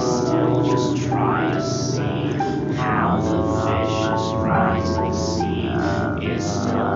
Still just try to see how the vicious rising sea is still